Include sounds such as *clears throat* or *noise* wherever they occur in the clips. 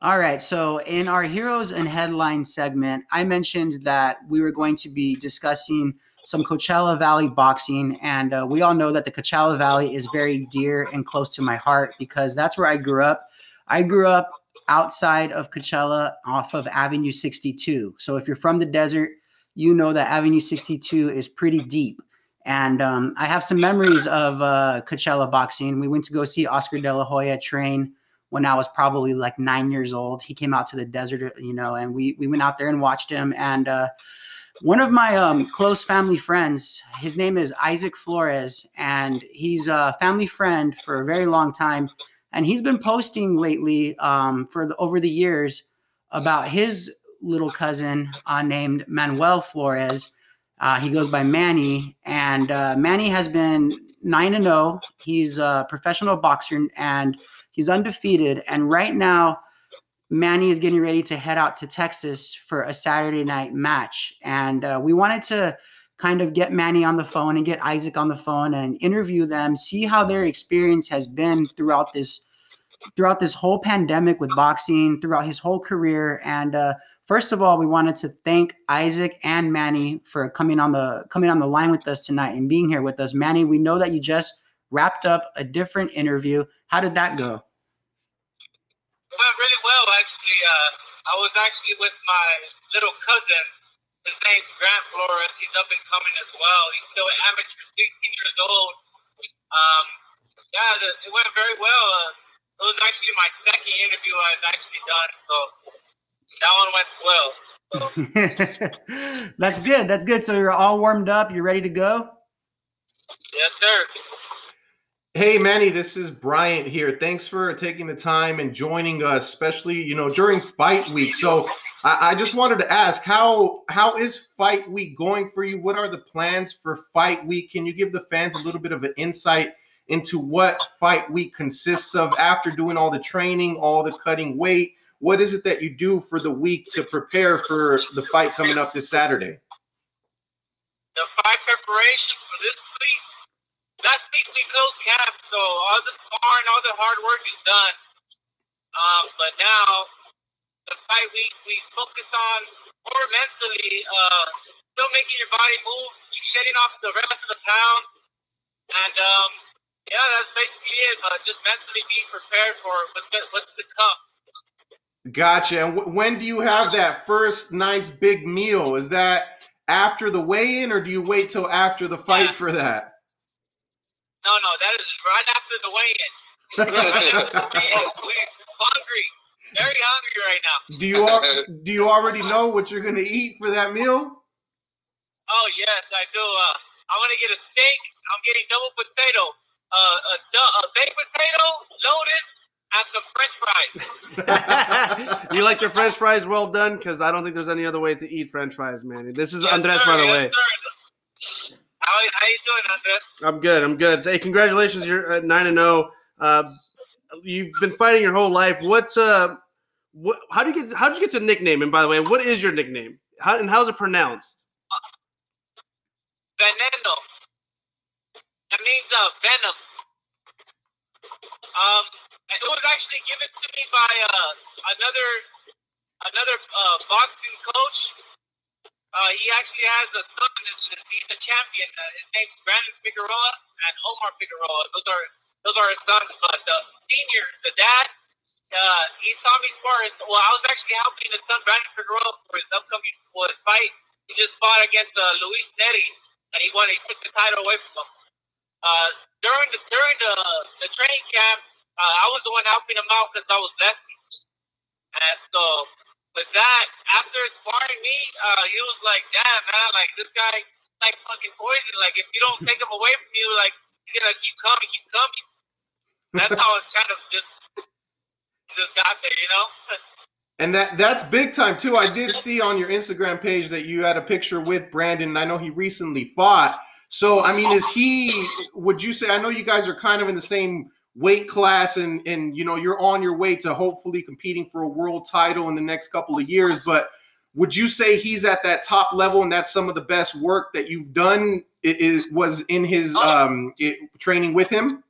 All right. So, in our heroes and headlines segment, I mentioned that we were going to be discussing some Coachella Valley boxing. And uh, we all know that the Coachella Valley is very dear and close to my heart because that's where I grew up. I grew up outside of Coachella off of Avenue 62. So, if you're from the desert, you know that Avenue 62 is pretty deep. And um, I have some memories of uh, Coachella boxing. We went to go see Oscar De La Hoya train when I was probably like nine years old. He came out to the desert, you know, and we we went out there and watched him. And uh, one of my um, close family friends, his name is Isaac Flores, and he's a family friend for a very long time. And he's been posting lately um, for the, over the years about his little cousin uh, named Manuel Flores. Uh, he goes by Manny, and uh, Manny has been nine and zero. Oh. He's a professional boxer, and He's undefeated. And right now, Manny is getting ready to head out to Texas for a Saturday night match. And uh, we wanted to kind of get Manny on the phone and get Isaac on the phone and interview them, see how their experience has been throughout this throughout this whole pandemic with boxing, throughout his whole career. And uh, first of all, we wanted to thank Isaac and Manny for coming on the coming on the line with us tonight and being here with us. Manny, we know that you just wrapped up a different interview. How did that go? Went really well, actually. Uh, I was actually with my little cousin. His name's Grant Flores. He's up and coming as well. He's still an amateur, 16 years old. Um, yeah, the, it went very well. Uh, it was actually my second interview I've actually done, so that one went well. So. *laughs* That's good. That's good. So you're all warmed up. You're ready to go. Yes, sir. Hey Manny, this is Bryant here. Thanks for taking the time and joining us, especially you know during fight week. So I, I, just wanted to ask how how is fight week going for you? What are the plans for fight week? Can you give the fans a little bit of an insight into what fight week consists of after doing all the training, all the cutting weight? What is it that you do for the week to prepare for the fight coming up this Saturday? The fight preparation last week we closed camp, so all the sparring, all the hard work is done. Um, but now the fight week, we focus on more mentally, uh, still making your body move, shedding off the rest of the pound, and um, yeah, that's basically it. Uh, just mentally being prepared for what's to, what's to come. Gotcha. And w- when do you have that first nice big meal? Is that after the weigh-in, or do you wait till after the fight yeah. for that? No, no, that is right after the weigh-in. *laughs* We're hungry, very hungry right now. Do you do you already know what you're gonna eat for that meal? Oh yes, I do. Uh, I'm gonna get a steak. I'm getting double potato, uh, a, a baked potato loaded, and some French fries. *laughs* you like your French fries well done? Because I don't think there's any other way to eat French fries, man. This is yes, Andres, sir, by the yes, way. Sir. How, how you doing, Andres? I'm good. I'm good. Hey, congratulations! You're at nine and zero. Oh. Uh, you've been fighting your whole life. What's uh, what? How do you get? How did you get the nickname? And by the way, what is your nickname? How and how's it pronounced? Veneno. That means uh, venom. Um, it was actually given to me by uh, another another uh, boxing coach uh, he actually has a son. He's a champion. Uh, his name's Brandon Figueroa and Omar Figueroa. Those are those are his sons. But the senior, the dad, uh, he saw me spar. Well, I was actually helping his son Brandon Figueroa for his upcoming for his fight. He just fought against uh, Luis Nery, and he won. He took the title away from him. Uh, during the during the the training camp, uh, I was the one helping him out because I was lefty, and so but that after sparring me, uh, he was like, "Damn, man, like this guy, like fucking poison. Like if you don't take him away from you, like he's gonna keep coming, keep coming." That's how it kind of just just got there, you know. *laughs* And that that's big time too. I did see on your Instagram page that you had a picture with Brandon. And I know he recently fought. So I mean, is he? Would you say? I know you guys are kind of in the same weight class and and you know you're on your way to hopefully competing for a world title in the next couple of years but would you say he's at that top level and that's some of the best work that you've done is was in his um it, training with him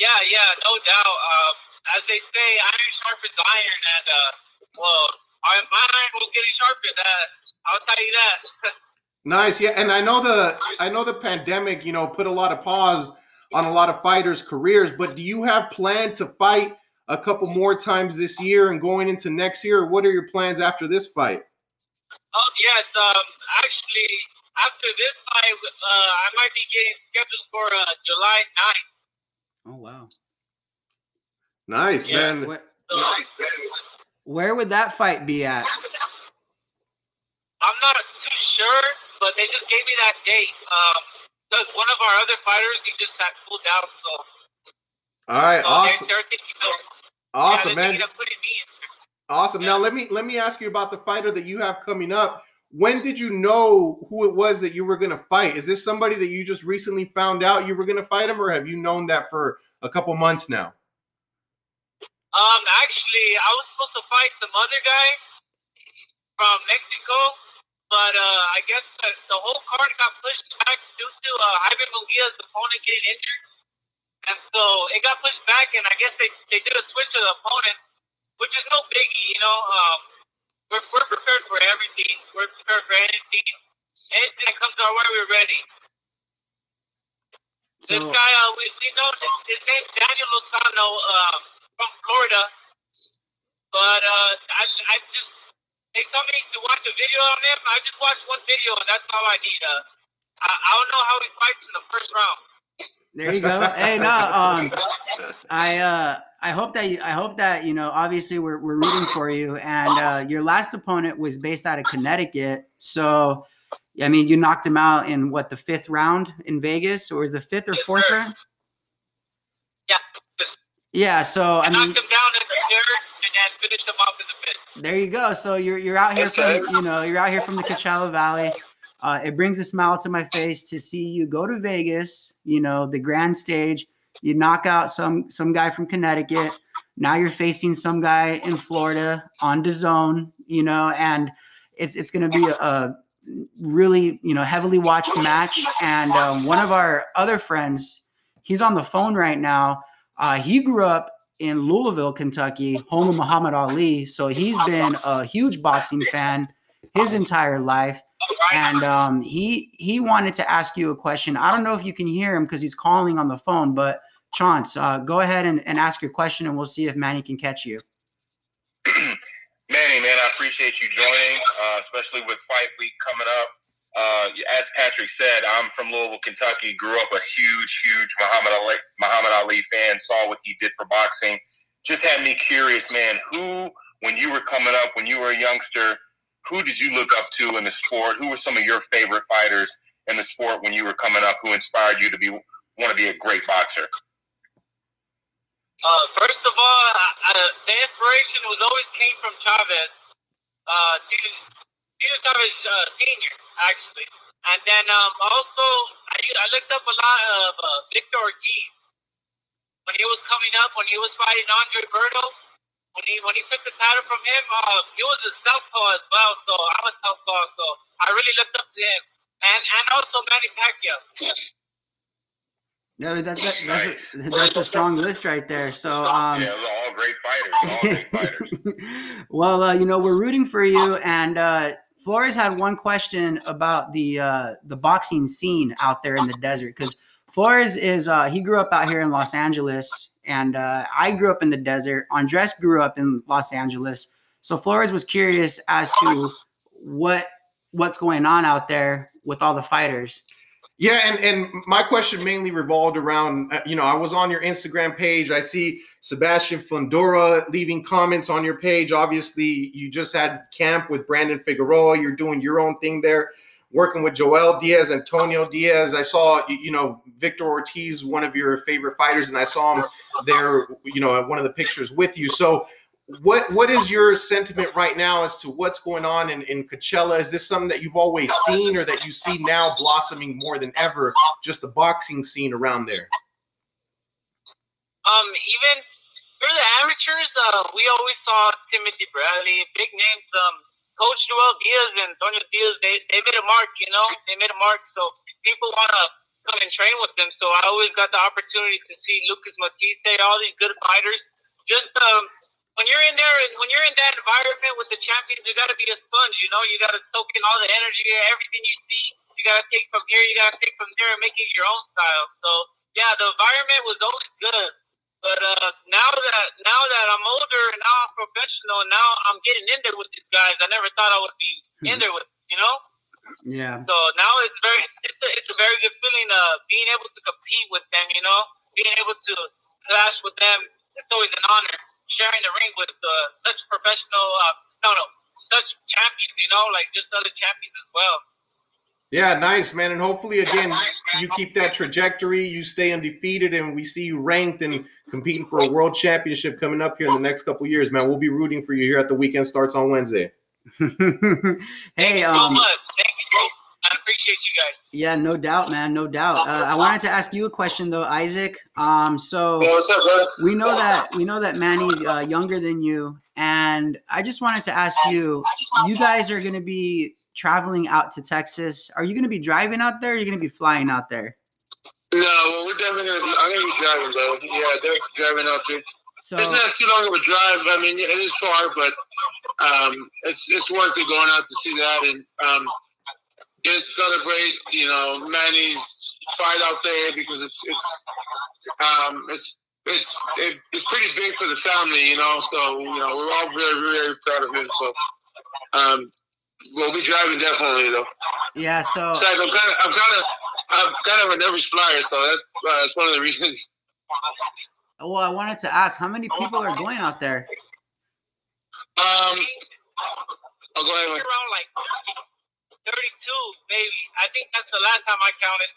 yeah yeah no doubt um as they say, iron sharpens iron, and uh, well, my iron was getting sharpened. Uh, I'll tell you that. *laughs* Nice, yeah, and I know the I know the pandemic, you know, put a lot of pause on a lot of fighters' careers. But do you have planned to fight a couple more times this year and going into next year? What are your plans after this fight? Oh yes, um, actually, after this fight, uh, I might be getting scheduled for uh, July 9th. Oh wow. Nice, Yeah, man. Where, So, where would that fight be at? I'm not too sure, but they just gave me that date. Um, because one of our other fighters, he just got pulled out, so, All right, so awesome, they're, they're thinking of, yeah, awesome, they're man. thinking of putting me in. Awesome. Now let me let me ask you about the fighter that you have coming up. When did you know who it was that you were going to fight? Is this somebody that you just recently found out you were going to fight him, or have you known that for a couple months now? Um, actually, I was supposed to fight some other guy from Mexico, but uh, I guess the, the whole card got pushed back due to uh, Ivan Munguia's opponent getting injured, and so it got pushed back. And I guess they they did a switch of the opponent, which is no biggie, you know. Um, we're we're prepared for everything. We're prepared for anything. Anything that comes our way, we're ready. This guy, uh, we, we know his, his name's Daniel Lozano um, from Florida. But uh, I, I just, they tell me to watch a video on him. I just watched one video, and that's all I need. Uh, I, I don't know how he fights in the first round. there you go. hey, no, um, I uh, I hope that you, I hope that you know. Obviously, we're we're rooting for you, and uh, your last opponent was based out of Connecticut, so. I mean, you knocked him out in what the fifth round in Vegas, or was the fifth or Yes, fourth sir. round? Yeah, Yeah. So I I mean, knocked him down in the third, and then finished him off in the fifth. There you go. So you're you're out here Yes, from sir. you know you're out here from the Coachella Valley. Uh, it brings a smile to my face to see you go to Vegas. You know the grand stage. You knock out some some guy from Connecticut. Now you're facing some guy in Florida on the zone. You know, and it's it's going to be a, a really you know heavily watched match. And um, one of our other friends, he's on the phone right now. Uh, he grew up in Louisville, Kentucky, home of Muhammad Ali. So he's been a huge boxing fan his entire life. And um, he he wanted to ask you a question. I don't know if you can hear him because he's calling on the phone, but Chance, uh, go ahead and, and ask your question, and we'll see if Manny can catch you. *clears throat* Manny, man, I appreciate you joining, uh, especially with fight week coming up. Uh, as Patrick said, I'm from Louisville, Kentucky. Grew up a huge, huge Muhammad Ali, Muhammad Ali fan. Saw what he did for boxing. Just had me curious, man. Who, when you were coming up, when you were a youngster, who did you look up to in the sport? Who were some of your favorite fighters in the sport when you were coming up? Who inspired you to be want to be a great boxer? Uh, first of all, uh, the inspiration was always came from Chavez, uh, Cesar Cesar Chavez uh, Senior, actually, and then um, also I, I looked up a lot of uh, Victor Ortiz when he was coming up, when he was fighting Andre Berto. When he when he took the title from him, uh, he was a southpaw as well. So I'm a southpaw, so I really looked up to him, and and also Manny Pacquiao. Yeah, that, that, that's, a, *laughs* that's a strong list right there. So, um, yeah, those are all great fighters. All great *laughs* fighters. well, uh, you know, we're rooting for you. And uh, Flores had one question about the uh, the boxing scene out there in the desert because Flores is uh, he grew up out here in Los Angeles, and uh, I grew up in the desert. Andres grew up in Los Angeles, so Flores was curious as to what what's going on out there with all the fighters. Yeah, and and my question mainly revolved around uh, you know I was on your Instagram page. I see Sebastian Fundora leaving comments on your page. Obviously, you just had camp with Brandon Figueroa. You're doing your own thing there, working with Joel Diaz, Antonio Diaz. I saw you know Victor Ortiz, one of your favorite fighters, and I saw him there. You know, at one of the pictures with you. So. What what is your sentiment right now as to what's going on in, in Coachella? Is this something that you've always seen or that you see now blossoming more than ever, just the boxing scene around there? Um, even for the amateurs, uh, we always saw Timothy Bradley, big names. Um, Coach Joel Diaz and Antonio Diaz, they, they made a mark, you know, they made a mark. So people want to come and train with them. So I always got the opportunity to see Lucas Matthysse, all these good fighters. just um, when you're in there and when you're in that environment with the champions, you got to be a sponge. You know, you got to soak in all the energy, everything you see. You got to take from here, you got to take from there, and make it your own style. So yeah, the environment was always good. But uh, now that now that I'm older, and now I'm professional, now I'm getting in there with these guys. I never thought I would be in there with you know. Yeah. So now it's very it's a, it's a very good feeling uh being able to compete with them, you know, being able to clash with them. It's always an honor sharing the ring with uh, such professional uh, no no such champions, you know, like just other champions as well. Yeah, nice, man. And hopefully, again, you keep that trajectory. You stay undefeated, and we see you ranked and competing for a world championship coming up here in the next couple years, man. We'll be rooting for you here at the weekend starts on Wednesday. *laughs* hey, Thank you so um, much. Thank you, bro. I appreciate you guys. yeah, no doubt, man, no doubt. Uh, I wanted to ask you a question though, Isaac. Um, so what's up, brother? we know that we know that Manny's uh, younger than you, and I just wanted to ask you: you guys are going to be traveling out to Texas. Are you going to be driving out there? Or are you going to be flying out there? No, well, we're definitely gonna be. I'm gonna be driving, bro. Yeah, definitely driving out there. So It's not too long of a drive. I mean, it is far, but um, it's it's worth it going out to see that and um, just celebrate. You know, Manny's fight out there because it's it's um, it's it's it, it's pretty big for the family. You know, so you know we're all very very proud of him. So um, we'll be driving definitely though. yeah, so So I'm kind of I'm kind of I'm kind of a nervous flyer, so that's uh, that's one of the reasons. well, I wanted to ask how many people are going out there? Um, oh, go ahead. We're man. around like 32, maybe. I think that's the last time I counted.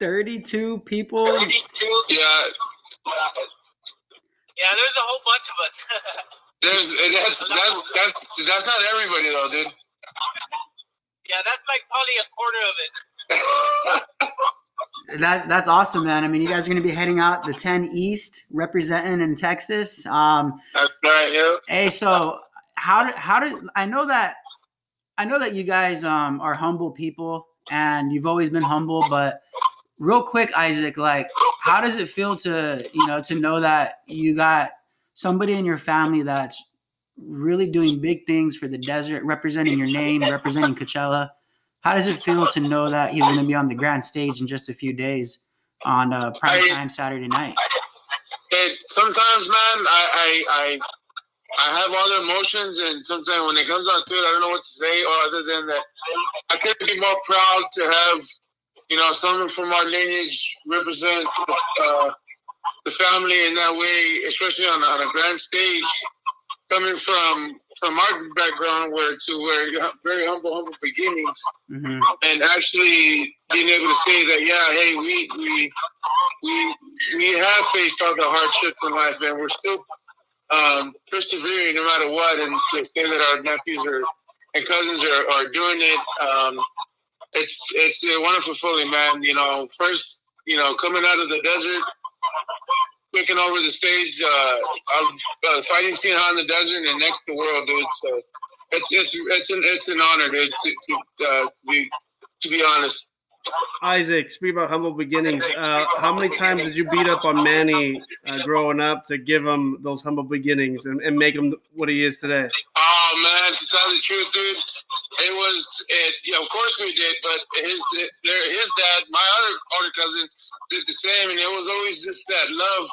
Thirty-two people. 32. Yeah, Yeah, there's a whole bunch of us. *laughs* there's that's that's that's that's not everybody though, dude. yeah, that's like probably a quarter of it. *laughs* That that's awesome, man. I mean, you guys are going to be heading out the 10 East, representing in Texas. Um, That's right. Yeah. hey, so how did how did I know that? I know that you guys um, are humble people, and you've always been humble. But real quick, Isaac, like, how does it feel to you know to know that you got somebody in your family that's really doing big things for the desert, representing your name, representing Coachella? How does it feel to know that he's going to be on the grand stage in just a few days on uh, prime time Saturday night? It sometimes, man, I I I, I have all the emotions, and sometimes when it comes out to it, I don't know what to say, or other than that, I couldn't be more proud to have, you know, someone from our lineage represent the, uh, the family in that way, especially on, on a grand stage, coming from from our background, where to where very humble, humble beginnings, hmm and actually being able to say that, yeah, hey, we we we we have faced all the hardships in life, and we're still um, persevering no matter what. And to say that our nephews are and cousins are, are doing it, um, it's it's a wonderful feeling, man. You know, first, you know, coming out of the desert, taking over the stage, uh, uh, fighting scene in the desert, and next the world, dude. So it's it's it's an it's an honor, dude, to to, uh, to be to be honest. Isaac, speak about humble beginnings. Uh, how many times did you beat up on Manny uh, growing up to give him those humble beginnings and, and make him what he is today? Oh man, to tell the truth, dude, it was it. You know, of course we did, but his their his dad, my other older cousin, did the same, and it was always just that love.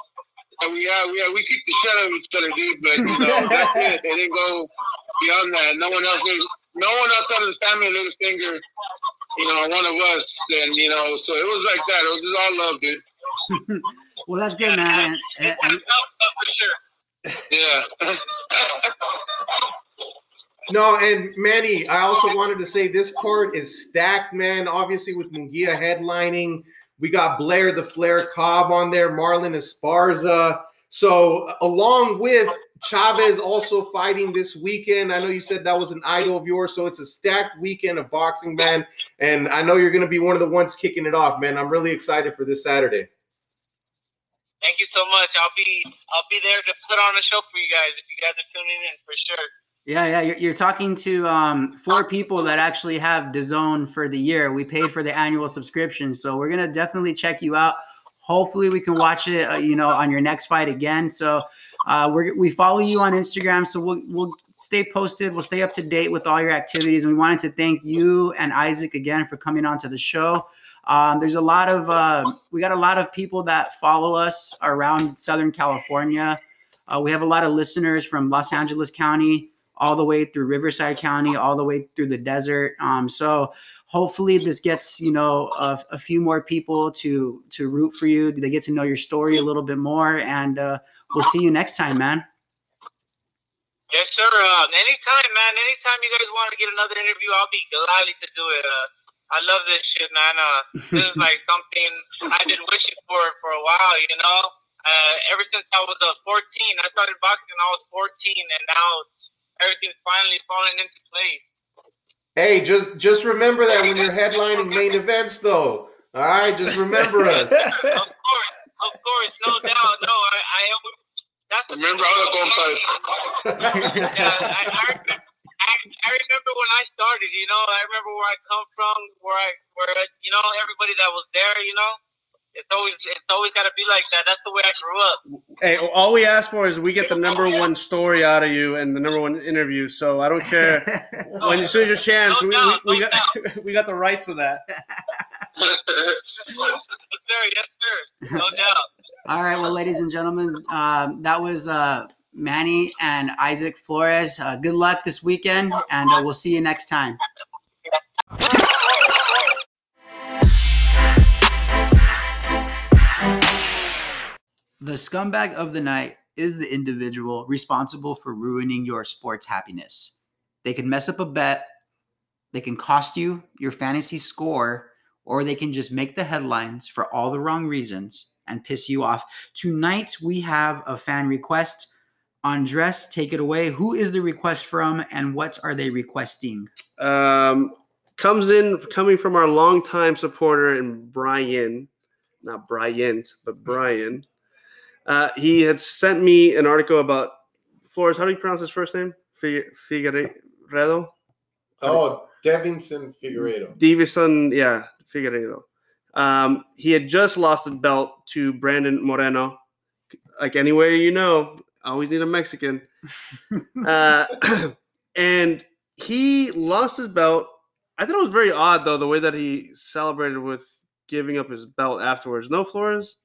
And we had, we had, we kicked the shit out of each other, dude. But you know, *laughs* that's it. They didn't go beyond that. No one else, no one outside of the family lit a finger. You know, one of us. Then you know, so it was like that. It was just all love, dude. *laughs* Well, that's good, man. And, It's and- myself, for sure. Yeah. *laughs* No, and Manny, I also wanted to say this card is stacked, man. Obviously, with Munguia headlining, we got Blair the Flair Cobb on there, Marlen Esparza. So, along with Chavez also fighting this weekend. I know you said that was an idol of yours, so it's a stacked weekend of boxing, man. And I know you're going to be one of the ones kicking it off, man. I'm really excited for this Saturday. Thank you so much. I'll be I'll be there to put on a show for you guys if you guys are tuning in for sure. yeah, yeah, you're, you're talking to um, four people that actually have DAZN for the year. We paid for the annual subscription, so we're gonna definitely check you out. Hopefully, we can watch it, uh, you know, on your next fight again. So, Uh, we follow you on Instagram, so we'll we'll stay posted. We'll stay up to date with all your activities. And we wanted to thank you and Isaac again for coming on to the show. Um, there's a lot of uh, we got a lot of people that follow us around Southern California. Uh, we have a lot of listeners from Los Angeles County all the way through Riverside County, all the way through the desert. Um, so hopefully this gets you know a, a, few more people to to root for you. They get to know your story a little bit more, and uh, we'll see you next time, man. Yes, sir. Uh, anytime, man. Anytime you guys want to get another interview, I'll be glad to do it. Uh, I love this shit, man. Uh, this is like *laughs* something I've been wishing for for a while, you know. Uh, ever since I was uh, 14, I started boxing when I was 14, and now everything's finally falling into place. Hey, just just remember that when you're headlining main events, though. All right, just remember *laughs* us. of course, of course, no doubt. No, I, I that's remember all the compas. yeah, I, I, I, I remember when I started. You know, I remember where I come from, where I, where you know, everybody that was there. You know, it's always it's always got to be like that. That's the way I grew up. Hey, all we ask for is we get the number one story out of you and the number one interview. So I don't care *laughs* when you see your chance. No we, doubt, we, we no got *laughs* we got the rights to that. *laughs* yes, sir. Yes, sir. No doubt. All right, well, ladies and gentlemen, um, that was uh, Manny and Isaac Flores. Uh, good luck this weekend, and uh, we'll see you next time. The scumbag of the night is the individual responsible for ruining your sports happiness. They can mess up a bet, they can cost you your fantasy score, or they can just make the headlines for all the wrong reasons and piss you off. Tonight, we have a fan request. Andres, take it away. Who is the request from and what are they requesting? Um, comes in coming from our longtime supporter and Brian, not Bryant, but Brian. Uh, he had sent me an article about Flores. How do you pronounce his first name? Figueiredo. Oh, Deiveson Figueiredo. Davison, yeah, Figueiredo. Um, he had just lost the belt to Brandon Moreno. Like anywhere you know, I always need a Mexican. *laughs* uh, *clears throat* and he lost his belt. I thought it was very odd though the way that he celebrated with giving up his belt afterwards. No Flores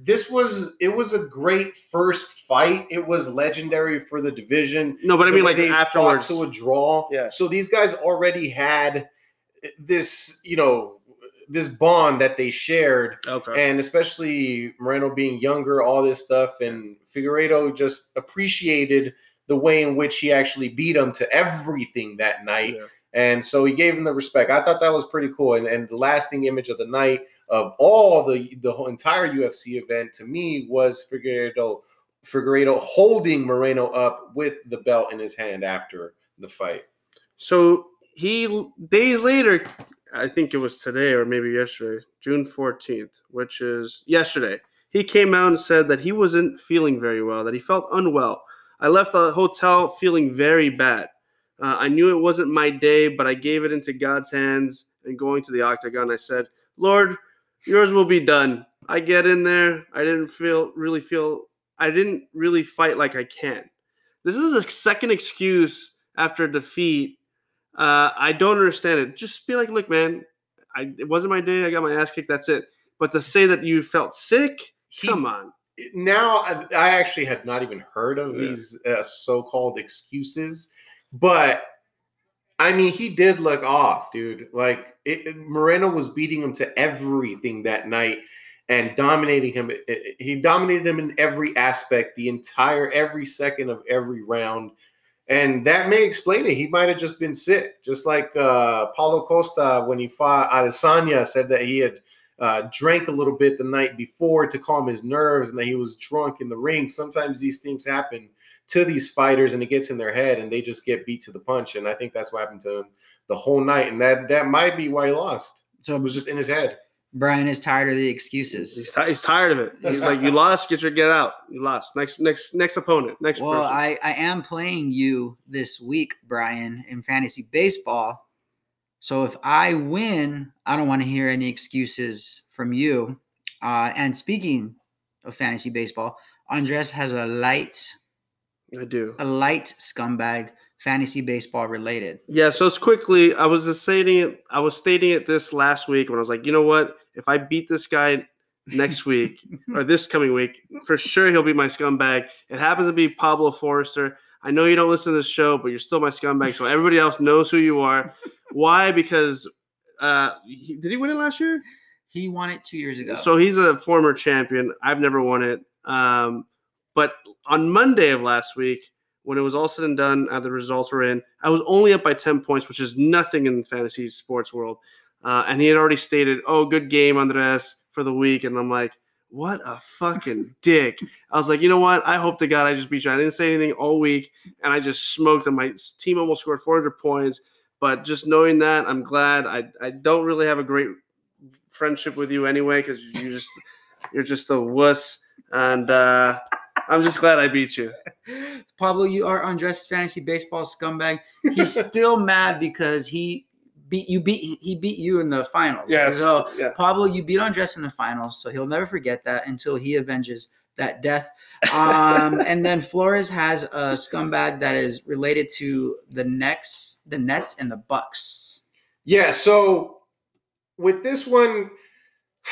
this was it was a great first fight. It was legendary for the division. No, but I mean like afterwards to a draw. Yeah. So these guys already had this, you know, this bond that they shared. Okay. And especially Moreno being younger, all this stuff, and Figueiredo just appreciated the way in which he actually beat him to everything that night. Yeah. And so he gave him the respect. I thought that was pretty cool. And, and the lasting image of the night of all the the whole entire UFC event to me was Figueiredo Figueiredo holding Moreno up with the belt in his hand after the fight. So he days later, I think it was today or maybe yesterday, June 14th, which is yesterday. He came out and said that he wasn't feeling very well, that he felt unwell. I left the hotel feeling very bad. Uh, I knew it wasn't my day, but I gave it into God's hands. And going to the octagon, I said, Lord, yours will be done. I get in there. I didn't feel really feel I didn't really fight like I can. This is a second excuse after a defeat. Uh, I don't understand it. Just be like, look, man, I, it wasn't my day. I got my ass kicked. That's it. But to say that you felt sick, he, come on. Now, I actually had not even heard of yeah. these uh, so-called excuses, but I mean, he did look off, dude. Like it, Moreno was beating him to everything that night and dominating him. He dominated him in every aspect, the entire every second of every round. And that may explain it. He might have just been sick, just like uh, Paulo Costa when he fought Adesanya said that he had uh, drank a little bit the night before to calm his nerves and that he was drunk in the ring. Sometimes these things happen to these fighters and it gets in their head and they just get beat to the punch. And I think that's what happened to him the whole night. And that that might be why he lost. So it was just in his head. Brian is tired of the excuses. He's, t- he's tired of it. He's like, "You lost. Get your get out. You lost. Next, next, next opponent. Next." Well, person. I I am playing you this week, Brian, in fantasy baseball. So if I win, I don't want to hear any excuses from you. Uh, and speaking of fantasy baseball, Andres has a light, I do. a light scumbag, fantasy baseball related. Yeah, so it's quickly. I was just stating it. I was stating it this last week when I was like, you know what? If I beat this guy next week *laughs* or this coming week, for sure he'll be my scumbag. It happens to be Pablo Forrester. I know you don't listen to this show, but you're still my scumbag. So everybody else knows who you are. Why? Because uh, he, did he win it last year? He won it two years ago. So he's a former champion. I've never won it. Um, but on Monday of last week, when it was all said and done, uh, the results were in. I was only up by ten points, which is nothing in the fantasy sports world. Uh, and he had already stated, "Oh, good game, Andres, for the week." And I'm like, "What a fucking *laughs* dick!" I was like, "You know what? I hope to God I just beat you." I didn't say anything all week, and I just smoked them. My team almost scored 400 points. But just knowing that, I'm glad. I I don't really have a great friendship with you anyway because you just you're just a wuss, and uh, I'm just glad I beat you. *laughs* Pablo, you are Andres fantasy baseball scumbag. He's *laughs* still mad because he beat you beat he beat you in the finals. Yes, So yeah. Pablo, you beat Andres in the finals, so he'll never forget that until he avenges that death. Um, *laughs* and then Flores has a scumbag that is related to the Nets, the Nets and the Bucks. Yeah, so with this one,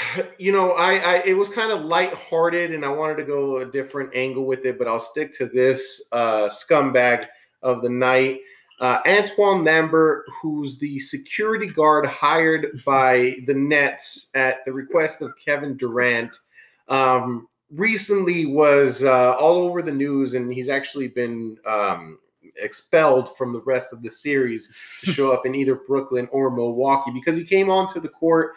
*laughs* you know, I, I it was kind of lighthearted and I wanted to go a different angle with it, but I'll stick to this uh, scumbag of the night. Uh, Antoine Lambert, who's the security guard hired *laughs* by the Nets at the request of Kevin Durant, um, recently was uh, all over the news, and he's actually been um, expelled from the rest of the series to *laughs* show up in either Brooklyn or Milwaukee because he came onto the court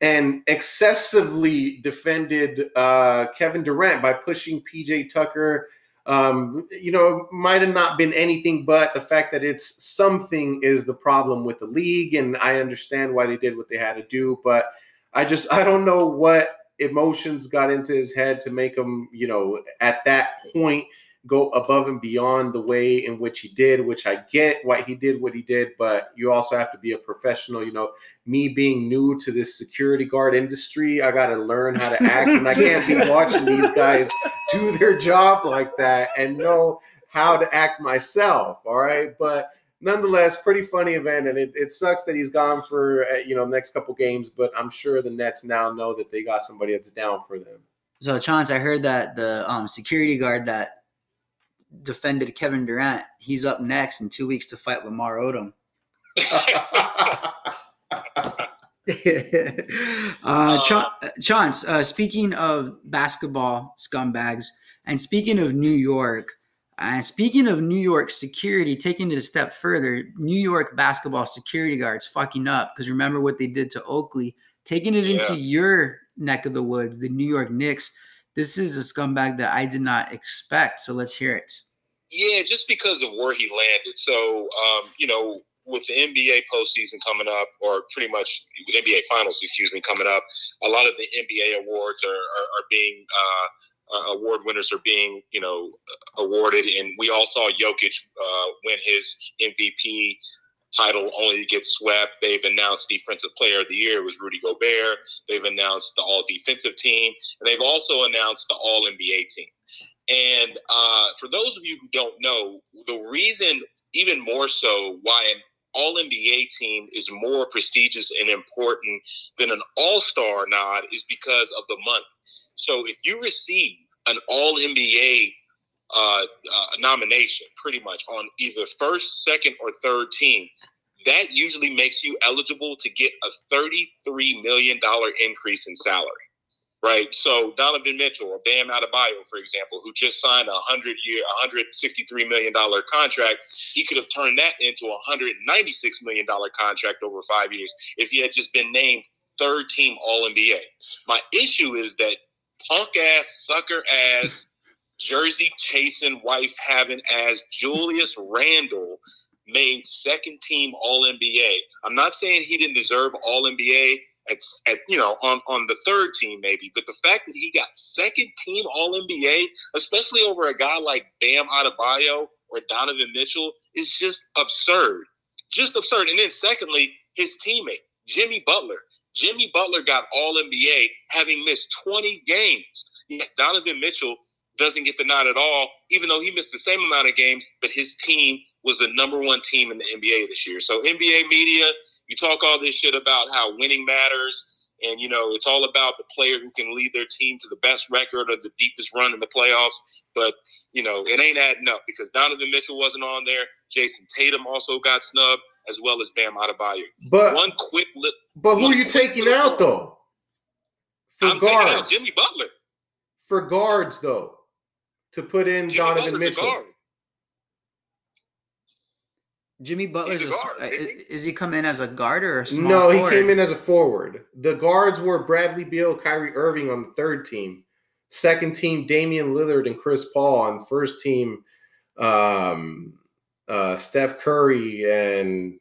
and excessively defended uh, Kevin Durant by pushing PJ Tucker. Um, you know, might have not been anything but the fact that it's something is the problem with the league, and I understand why they did what they had to do, but I just I don't know what emotions got into his head to make him, you know, at that point go above and beyond the way in which he did, which I get why he did what he did, but you also have to be a professional. You know, me being new to this security guard industry, I got to learn how to act, and I can't be *laughs* watching these guys do their job like that and know how to act myself. All right, but nonetheless, pretty funny event, and it, it sucks that he's gone for uh, you know next couple games. But I'm sure the Nets now know that they got somebody that's down for them. So, Chance, I heard that the um, security guard that defended Kevin Durant, he's up next in two weeks to fight Lamar Odom. *laughs* uh, Cha- Chance, uh, speaking of basketball scumbags, and speaking of New York, and speaking of New York security, taking it a step further, New York basketball security guards fucking up because remember what they did to Oakley, taking it into your neck of the woods, the New York Knicks. This is a scumbag that I did not expect. So let's hear it. Yeah, just because of where he landed. So, um, you know, with the NBA postseason coming up, or pretty much NBA Finals, excuse me, coming up, a lot of the NBA awards are, are, are being uh, uh, award winners are being, you know, awarded, and we all saw Jokic uh, win his MVP title only to get swept. They've announced Defensive Player of the Year was Rudy Gobert. They've announced the All Defensive Team, and they've also announced the All NBA Team. And uh, for those of you who don't know, the reason, even more so, why an All NBA team is more prestigious and important than an All Star nod is because of the money. So if you receive an All NBA uh, uh, nomination, pretty much on either first, second, or third team, that usually makes you eligible to get a $33 million increase in salary right? So Donovan Mitchell or Bam Adebayo, for example, who just signed a hundred year, hundred sixty three million dollar contract, he could have turned that into a hundred ninety six million dollar contract over five years if he had just been named third team All NBA. My issue is that punk ass, sucker ass, jersey chasing, wife having as Julius Randle made second team All NBA. I'm not saying he didn't deserve All NBA at, at you know on on the third team maybe, but the fact that he got second team All NBA, especially over a guy like Bam Adebayo or Donovan Mitchell, is just absurd, just absurd. And then secondly, his teammate Jimmy Butler. Jimmy Butler got All NBA having missed 20 games. Donovan Mitchell doesn't get the nod at all, even though he missed the same amount of games, but his team was the number one team in the NBA this year. So NBA media, you talk all this shit about how winning matters, and you know it's all about the player who can lead their team to the best record or the deepest run in the playoffs. But you know it ain't adding up because Donovan Mitchell wasn't on there. Jayson Tatum also got snubbed, as well as Bam Adebayo. But One quick lip. but who are you taking out though? For I'm taking out guards, Jimmy Butler. for guards though, to put in Jimmy Donovan Butler's a Mitchell. guard. Jimmy Butler's He's a a s- guard, uh, isn't he? is he come in as a guard or a small No, forward? he came in as a forward. The guards were Bradley Beal, Kyrie Irving on the third team. Second team, Damian Lillard and Chris Paul. On first team, um, uh, Steph Curry and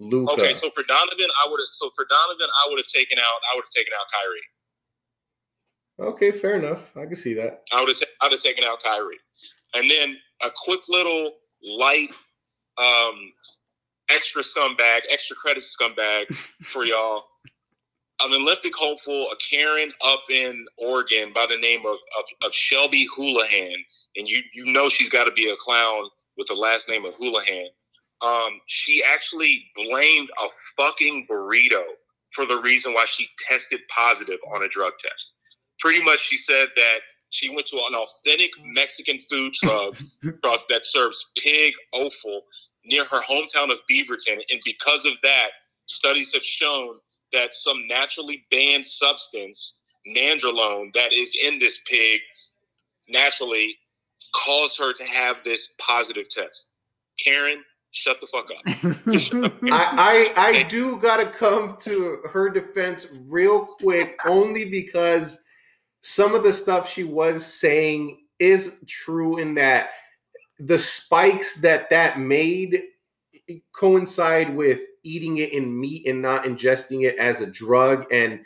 Luka. Okay, so for Donovan, I would have. So for Donovan, I would have taken out. I would have taken out Kyrie. Okay, fair enough. I can see that. I would have. I would have taken out Kyrie, and then a quick little light, um, extra scumbag, extra credit scumbag *laughs* for y'all. An Olympic hopeful, a Karen up in Oregon by the name of, of, of Shelby Houlihan, and you you know she's got to be a clown with the last name of Houlihan. Um, she actually blamed a fucking burrito for the reason why she tested positive on a drug test. Pretty much, she said that she went to an authentic Mexican food truck, *laughs* truck that serves pig offal near her hometown of Beaverton, and because of that, studies have shown that some naturally banned substance, nandrolone, that is in this pig, naturally caused her to have this positive test. Karen, shut the fuck up. Shut *laughs* up. I, I I do gotta come to her defense real quick, only because some of the stuff she was saying is true in that the spikes that that made coincide with eating it in meat and not ingesting it as a drug and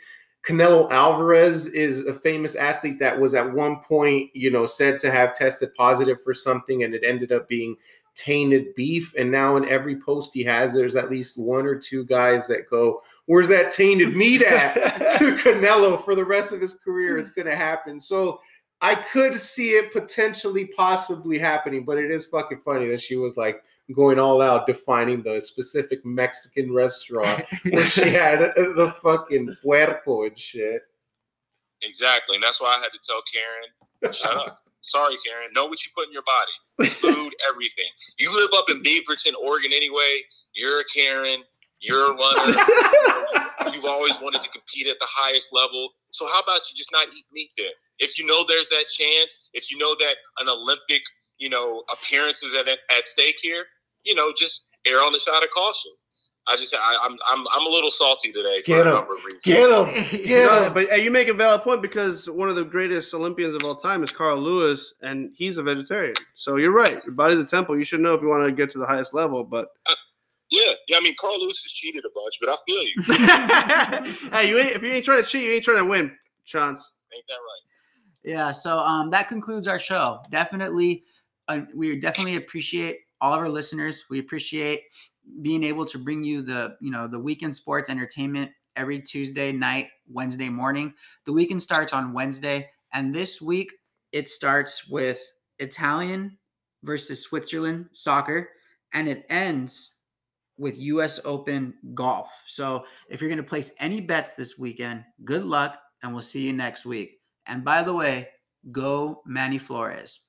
Canelo Alvarez is a famous athlete that was at one point, you know, said to have tested positive for something and it ended up being tainted beef. And now in every post he has, there's at least one or two guys that go, Where's that tainted meat at? *laughs* to Canelo for the rest of his career. It's going to happen. So I could see it potentially, possibly happening, but it is fucking funny that she was like going all out defining the specific Mexican restaurant where she *laughs* had uh, the fucking puerco and shit. Exactly. And that's why I had to tell Karen, shut up. Sorry, Karen. Know what you put in your body. Food, everything. You live up in Beaverton, Oregon anyway. You're a Karen. You're a runner. *laughs* You've always wanted to compete at the highest level. So how about you just not eat meat then? If you know there's that chance, if you know that an Olympic, you know, appearance is at, at stake here, you know, just err on the side of caution. I just, I, I'm, I'm, I'm a little salty today for Get a him. number of reasons. Get him. Get No, him. but uh, you make a valid point because one of the greatest Olympians of all time is Carl Lewis, and he's a vegetarian. So you're right. Your body's a temple. You should know if you want to get to the highest level. But Yeah, yeah. I mean, Carl Lewis has cheated a bunch, but I feel you. *laughs* hey, you ain't, if you ain't trying to cheat, you ain't trying to win, Chance. Ain't that right? Yeah, so um, that concludes our show. Definitely, uh, we definitely appreciate all of our listeners. We appreciate being able to bring you the you know the weekend sports entertainment every Tuesday night, Wednesday morning. The weekend starts on Wednesday, and this week it starts with Italian versus Switzerland soccer, and it ends with U.S. Open golf. So if you're going to place any bets this weekend, good luck, and we'll see you next week. And by the way, go Manny Flores.